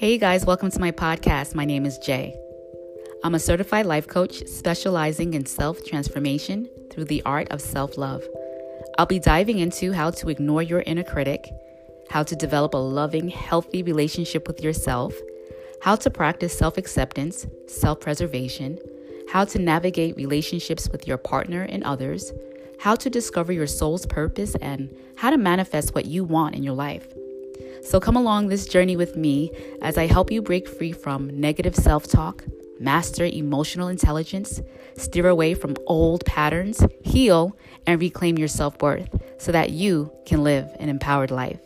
Hey guys, welcome to my podcast. My name is Jay. I'm a certified life coach specializing in self transformation through the art of self love. I'll be diving into how to ignore your inner critic, how to develop a loving, healthy relationship with yourself, how to practice self acceptance, self preservation, how to navigate relationships with your partner and others, how to discover your soul's purpose, and how to manifest what you want in your life. So come along this journey with me as I help you break free from negative self talk, master emotional intelligence, steer away from old patterns, heal, and reclaim your self worth so that you can live an empowered life.